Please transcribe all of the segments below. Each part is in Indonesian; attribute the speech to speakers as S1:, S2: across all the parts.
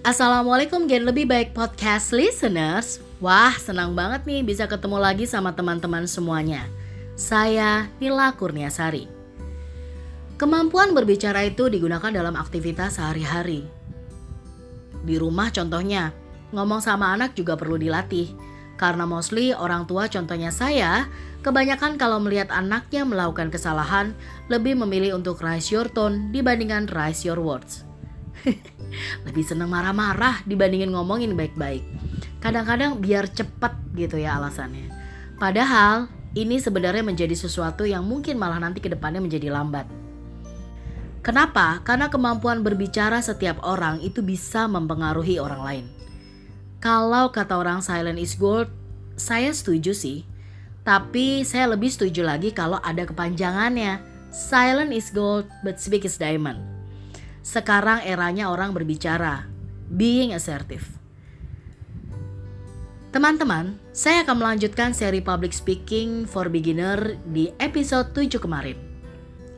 S1: Assalamualaikum Gen. Lebih Baik Podcast Listeners. Wah senang banget nih bisa ketemu lagi sama teman-teman semuanya. Saya Nila Kurniasari. Kemampuan berbicara itu digunakan dalam aktivitas sehari-hari. Di rumah contohnya Ngomong sama anak juga perlu dilatih. Karena mostly orang tua contohnya saya Kebanyakan kalau melihat anaknya melakukan kesalahan Lebih memilih untuk raise your tone dibandingkan raise your words lebih seneng marah-marah dibandingin ngomongin baik-baik. Kadang-kadang biar cepet gitu ya alasannya. Padahal ini sebenarnya menjadi sesuatu yang mungkin malah nanti ke depannya menjadi lambat. Kenapa? Karena kemampuan berbicara setiap orang itu bisa mempengaruhi orang lain. Kalau kata orang silent is gold, saya setuju sih. Tapi saya lebih setuju lagi kalau ada kepanjangannya. Silent is gold, but speak is diamond. Sekarang eranya orang berbicara, being assertive. Teman-teman, saya akan melanjutkan seri public speaking for beginner di episode 7 kemarin.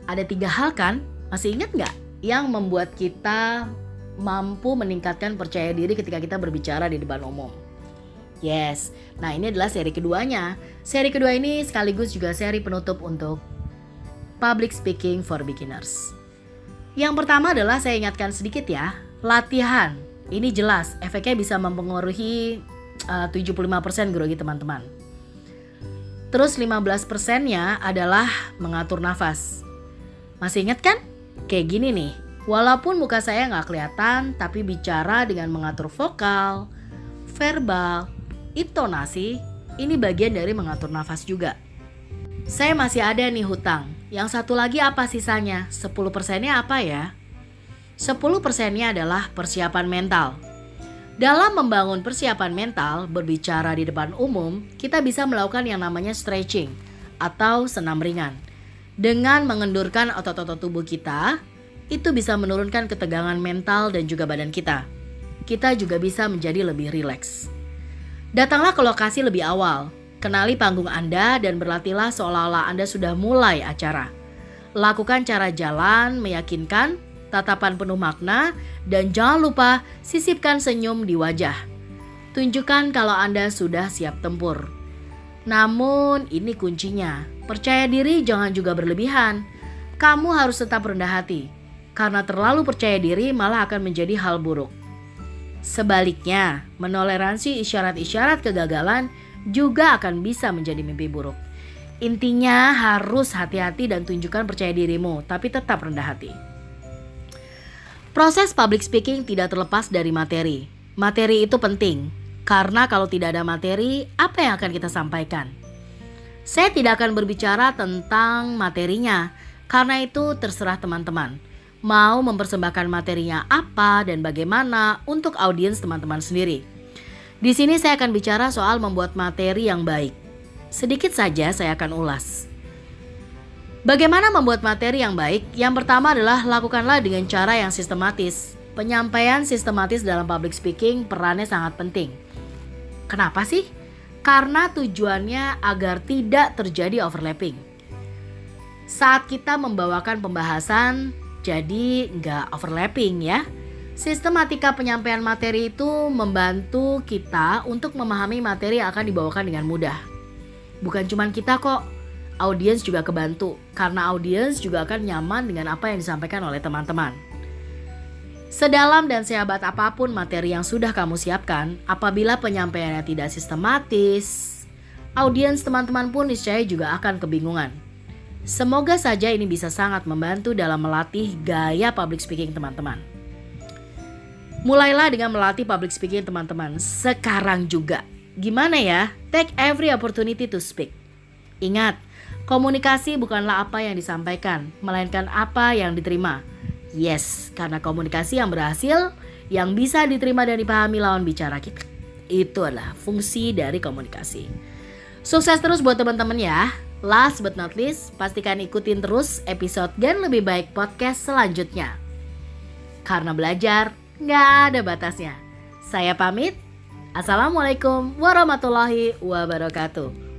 S1: Ada tiga hal kan? Masih ingat nggak? Yang membuat kita mampu meningkatkan percaya diri ketika kita berbicara di depan umum. Yes, nah ini adalah seri keduanya. Seri kedua ini sekaligus juga seri penutup untuk public speaking for beginners. Yang pertama adalah saya ingatkan sedikit ya, latihan. Ini jelas efeknya bisa mempengaruhi uh, 75% grogi teman-teman. Terus 15%-nya adalah mengatur nafas. Masih ingat kan? Kayak gini nih, walaupun muka saya nggak kelihatan, tapi bicara dengan mengatur vokal, verbal, intonasi, ini bagian dari mengatur nafas juga. Saya masih ada nih hutang. Yang satu lagi apa sisanya? 10 persennya apa ya? 10 persennya adalah persiapan mental. Dalam membangun persiapan mental, berbicara di depan umum, kita bisa melakukan yang namanya stretching atau senam ringan. Dengan mengendurkan otot-otot tubuh kita, itu bisa menurunkan ketegangan mental dan juga badan kita. Kita juga bisa menjadi lebih rileks. Datanglah ke lokasi lebih awal, Kenali panggung Anda dan berlatihlah seolah-olah Anda sudah mulai acara. Lakukan cara jalan meyakinkan, tatapan penuh makna, dan jangan lupa sisipkan senyum di wajah. Tunjukkan kalau Anda sudah siap tempur. Namun ini kuncinya, percaya diri jangan juga berlebihan. Kamu harus tetap rendah hati, karena terlalu percaya diri malah akan menjadi hal buruk. Sebaliknya, menoleransi isyarat-isyarat kegagalan juga akan bisa menjadi mimpi buruk. Intinya harus hati-hati dan tunjukkan percaya dirimu, tapi tetap rendah hati. Proses public speaking tidak terlepas dari materi. Materi itu penting, karena kalau tidak ada materi, apa yang akan kita sampaikan? Saya tidak akan berbicara tentang materinya, karena itu terserah teman-teman. Mau mempersembahkan materinya apa dan bagaimana untuk audiens teman-teman sendiri. Di sini saya akan bicara soal membuat materi yang baik. Sedikit saja saya akan ulas. Bagaimana membuat materi yang baik? Yang pertama adalah lakukanlah dengan cara yang sistematis. Penyampaian sistematis dalam public speaking perannya sangat penting. Kenapa sih? Karena tujuannya agar tidak terjadi overlapping. Saat kita membawakan pembahasan, jadi nggak overlapping ya. Sistematika penyampaian materi itu membantu kita untuk memahami materi yang akan dibawakan dengan mudah. Bukan cuma kita kok, audiens juga kebantu karena audiens juga akan nyaman dengan apa yang disampaikan oleh teman-teman. Sedalam dan sehebat apa pun materi yang sudah kamu siapkan, apabila penyampaiannya tidak sistematis, audiens teman-teman pun niscaya juga akan kebingungan. Semoga saja ini bisa sangat membantu dalam melatih gaya public speaking teman-teman. Mulailah dengan melatih public speaking teman-teman sekarang juga. Gimana ya? Take every opportunity to speak. Ingat, komunikasi bukanlah apa yang disampaikan, melainkan apa yang diterima. Yes, karena komunikasi yang berhasil, yang bisa diterima dan dipahami lawan bicara kita. Itu adalah fungsi dari komunikasi. Sukses terus buat teman-teman ya. Last but not least, pastikan ikutin terus episode Gen Lebih Baik Podcast selanjutnya. Karena belajar nggak ada batasnya. Saya pamit. Assalamualaikum warahmatullahi wabarakatuh.